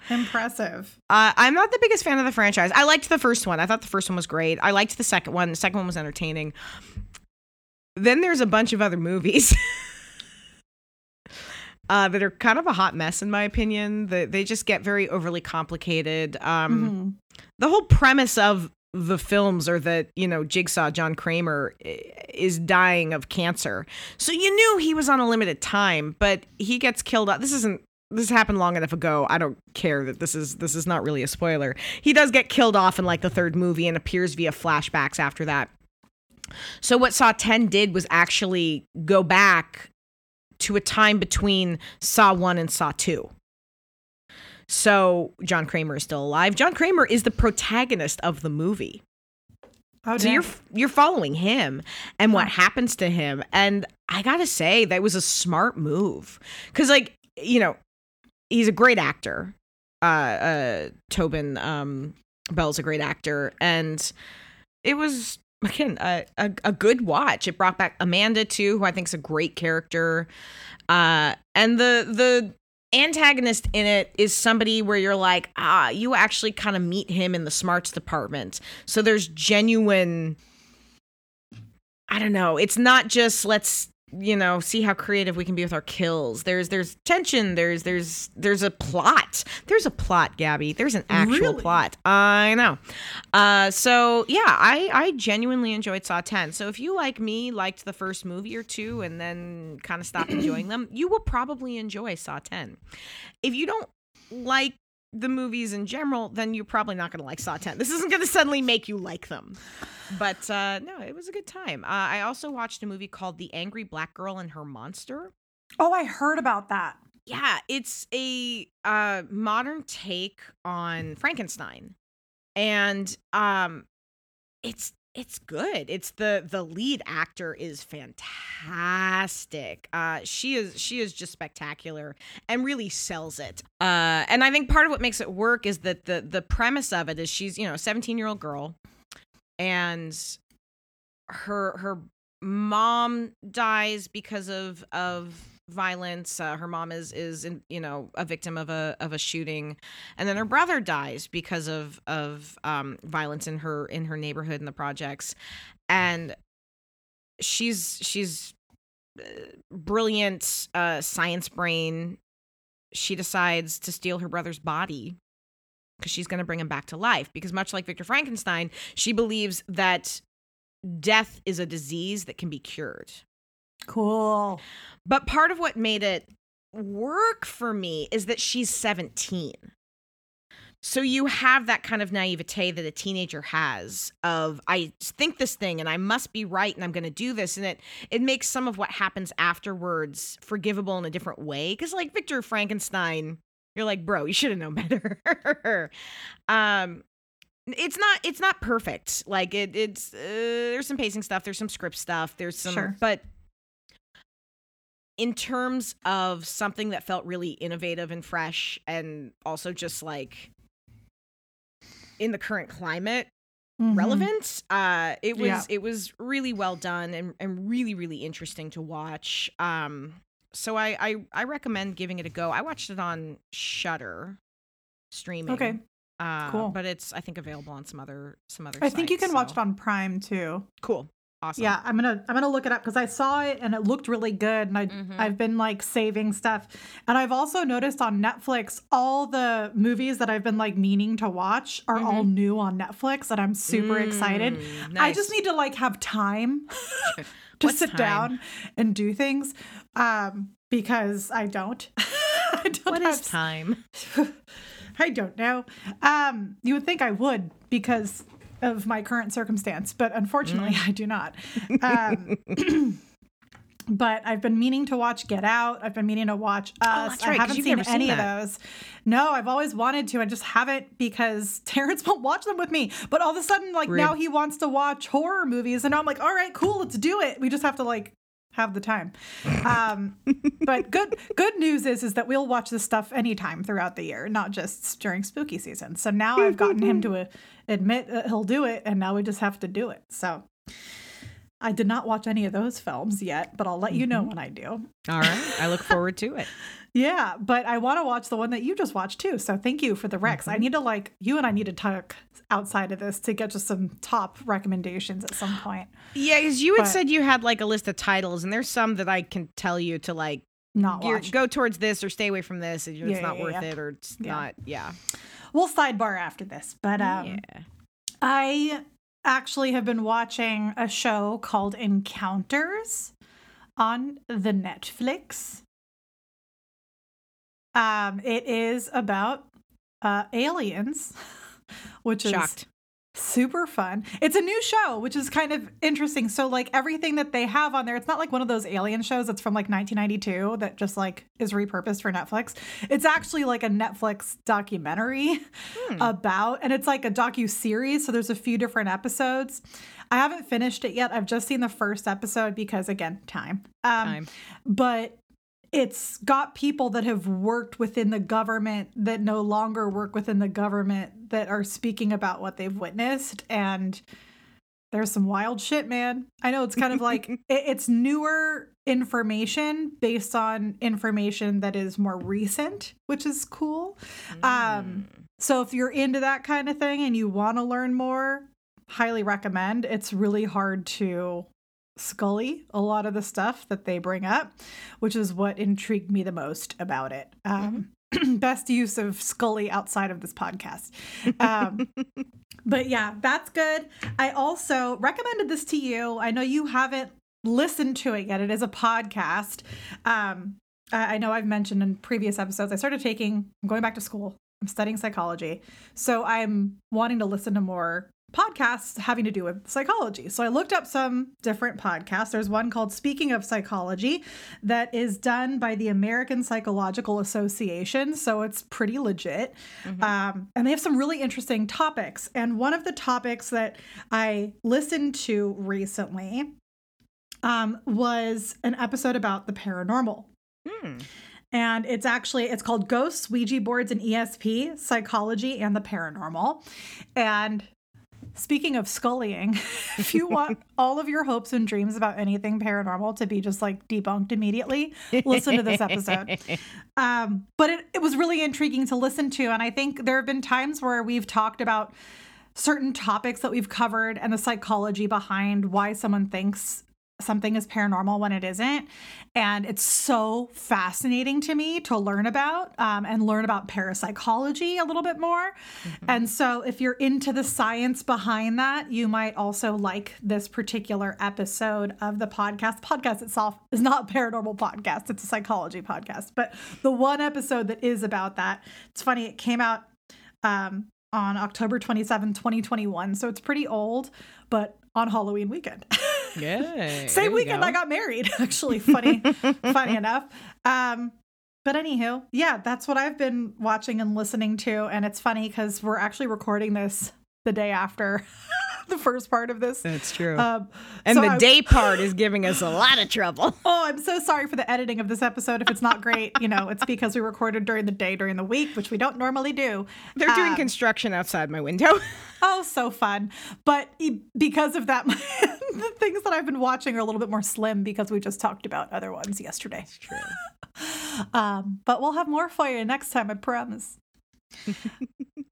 Impressive. Uh, I'm not the biggest fan of the franchise. I liked the first one. I thought the first one was great. I liked the second one. The second one was entertaining. Then there's a bunch of other movies uh, that are kind of a hot mess, in my opinion. They, they just get very overly complicated. Um, Mhm. The whole premise of the films are that, you know, Jigsaw, John Kramer, is dying of cancer. So you knew he was on a limited time, but he gets killed. off. This isn't this happened long enough ago. I don't care that this is this is not really a spoiler. He does get killed off in like the third movie and appears via flashbacks after that. So what Saw 10 did was actually go back to a time between Saw 1 and Saw 2. So John Kramer is still alive. John Kramer is the protagonist of the movie. Oh, So you're you're following him and what happens to him. And I gotta say that was a smart move because, like, you know, he's a great actor. Uh, uh, Tobin um, Bell's a great actor, and it was again a, a a good watch. It brought back Amanda too, who I think is a great character. Uh, and the the antagonist in it is somebody where you're like, ah, you actually kind of meet him in the smarts department. So there's genuine I don't know. It's not just let's, you know, see how creative we can be with our kills. There's there's tension, there's there's there's a plot. There's a plot, Gabby. There's an actual Really? plot. I know. Uh so yeah, I I genuinely enjoyed Saw 10. So if you like me liked the first movie or two and then kind of stopped enjoying them, you will probably enjoy Saw 10. If you don't like the movies in general, then you're probably not going to like Saw 10. This isn't going to suddenly make you like them. But uh, no, it was a good time. Uh, I also watched a movie called The Angry Black Girl and Her Monster. Oh, I heard about that. Yeah, it's a uh, modern take on Frankenstein, and um, it's it's good. It's the the lead actor is fantastic. Uh, she is she is just spectacular and really sells it. Uh, and I think part of what makes it work is that the the premise of it is she's you know a 17 year old girl, and her her mom dies because of of violence. Uh, her mom is is in, you know a victim of a of a shooting, and then her brother dies because of of um, violence in her in her neighborhood in the projects, and she's she's uh, brilliant uh, science brain. She decides to steal her brother's body because she's going to bring him back to life. Because much like Victor Frankenstein, she believes that death is a disease that can be cured. Cool. But part of what made it work for me is that she's 17. So you have that kind of naivete that a teenager has of I think this thing and I must be right and I'm going to do this and it it makes some of what happens afterwards forgivable in a different way cuz like Victor Frankenstein you're like bro you should have known better. um it's not it's not perfect. Like it it's uh, there's some pacing stuff, there's some script stuff, there's some Sure. but in terms of something that felt really innovative and fresh and also just like in the current climate Mhm. relevant uh it was Yeah. it was really well done and, and really really interesting to watch um so I, I i recommend giving it a go i watched it on Shudder streaming Okay. uh, Cool. but it's i think available on some other some other I think you sites, can watch it on Prime too. cool awesome Yeah, I'm gonna I'm gonna look it up because I saw it and it looked really good, and I Mhm. I've been like saving stuff, and I've also noticed on Netflix all the movies that I've been like meaning to watch are all new on Netflix, and I'm super excited. Mm, I just need to like have time to What's sit time? down and do things, um, because I don't. I don't what have is time I don't know. Um, you would think I would because of my current circumstance, but unfortunately, Mm. I do not. Um, but I've been meaning to watch Get Out. I've been meaning to watch Us. Oh, that's I haven't seen never seen any of those. No, I've always wanted to. I just haven't because Terrence won't watch them with me. But all of a sudden, like Rude. now he wants to watch horror movies, and I'm like, all right, cool, let's do it. We just have to like have the time. Um, but good good news is is that we'll watch this stuff anytime throughout the year, not just during spooky season. So now I've gotten him to uh, admit that he'll do it, and now we just have to do it. So I did not watch any of those films yet, but I'll let you know when I do. all right i look forward to it Yeah, but I want to watch the one that you just watched too. So thank you for the Rex. I need to like you and I need to talk outside of this to get to some top recommendations at some point. Yeah, because you had But- said you had like a list of titles, and there's some that I can tell you to like Not gear- watch. go towards this or stay away from this. and It's Yeah, not yeah, worth yeah. it, or it's not. Yeah. We'll sidebar after this, but um, yeah. I actually have been watching a show called Encounters on the Netflix. Um, it is about uh, aliens, which is super fun. It's a new show, which is kind of interesting. So like everything that they have on there, it's not like one of those alien shows that's from like 1992 that just like is repurposed for Netflix. It's actually like a Netflix documentary about and it's like a docu series, so there's a few different episodes. I haven't finished it yet. I've just seen the first episode because again, time. Um Time. but it's got people that have worked within the government that no longer work within the government that are speaking about what they've witnessed. And there's some wild shit man. I know it's kind of like it, it's newer information based on information that is more recent which is cool. Um so if you're into that kind of thing and you want to learn more highly recommend. It's really hard to Scully a lot of the stuff that they bring up, which is what intrigued me the most about it. Um, best use of Scully outside of this podcast. Um, but yeah, that's good. I also recommended this to you. I know you haven't listened to it yet. It is a podcast. Um, I I know I've mentioned in previous episodes, I started taking, I'm going back to school I'm studying psychology. So I'm wanting to listen to more podcasts having to do with psychology. So I looked up some different podcasts. There's one called Speaking of Psychology that is done by the American Psychological Association. So it's pretty legit. Um, and they have some really interesting topics. And one of the topics that I listened to recently um, was an episode about the paranormal Hmm. and it's actually it's called ghosts ouija boards and esp psychology and the paranormal and speaking of scullying if you want all of your hopes and dreams about anything paranormal to be just like debunked immediately listen to this episode. Um, but it, it was really intriguing to listen to and i think there have been times where we've talked about certain topics that we've covered and the psychology behind why someone thinks something is paranormal when it isn't. And it's so fascinating to me to learn about um, and learn about parapsychology a little bit more. And so, if you're into the science behind that, you might also like this particular episode of the podcast. Podcast itself is not a paranormal podcast, it's a psychology podcast. But the one episode that is about that, it's funny, it came out um, on October 27, 2021. So, it's pretty old, but on Halloween weekend. Yeah. Same weekend I got married, actually. Funny, funny enough. Um, but anywho, yeah, that's what I've been watching and listening to. And it's funny because we're actually recording this the day after the first part of this. That's true. Um, and so the I- day part is giving us a lot of trouble. Oh, I'm so sorry for the editing of this episode. If it's not great, you know, it's because we recorded during the day during the week, which we don't normally do. They're doing Um, construction outside my window. Oh, so fun. But because of that, the things that I've been watching are a little bit more slim because we just talked about other ones yesterday. True. Um, but we'll have more for you next time, I promise.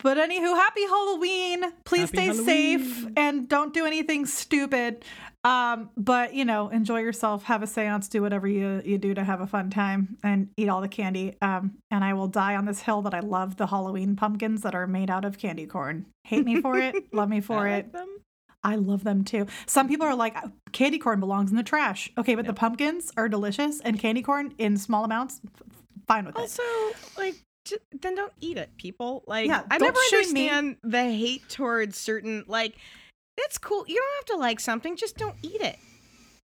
But anywho, happy Halloween. Please Happy stay safe and don't do anything stupid. Um, but you know, enjoy yourself, have a seance, do whatever you, you do to have a fun time and eat all the candy. Um, and I will die on this hill that I love the Halloween pumpkins that are made out of candy corn. Hate me for it, love me for I it. like. I love them too. Some people are like, candy corn belongs in the trash. Okay, but the pumpkins are delicious and candy corn in small amounts, fine with it. Also, like, j- then don't eat it, people. Like, Yeah, I don't never shame me. understand the hate towards certain. Like, it's cool. You don't have to like something. Just don't eat it.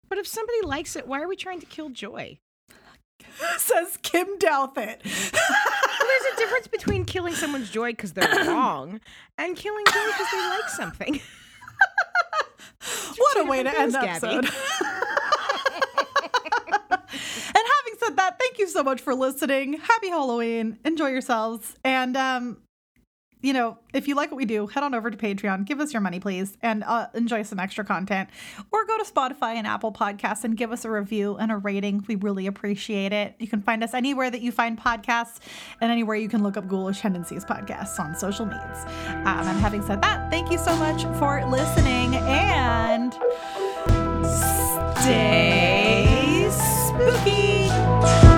But if somebody likes it, why are we trying to kill joy? Says Kim Douthit. Well, there's a difference between killing someone's joy because they're wrong and killing joy because they like something. what a way to end the episode. said that, thank you so much for listening. Happy Halloween. Enjoy yourselves. And um, you know, if you like what we do, head on over to Patreon, give us your money, please, and uh, enjoy some extra content. Or go to Spotify and Apple Podcasts and give us a review and a rating. We really appreciate it. You can find us anywhere that you find podcasts and anywhere you can look up Ghoulish Tendencies podcasts on social medias. Um, and having said that, thank you so much for listening and stay Bye.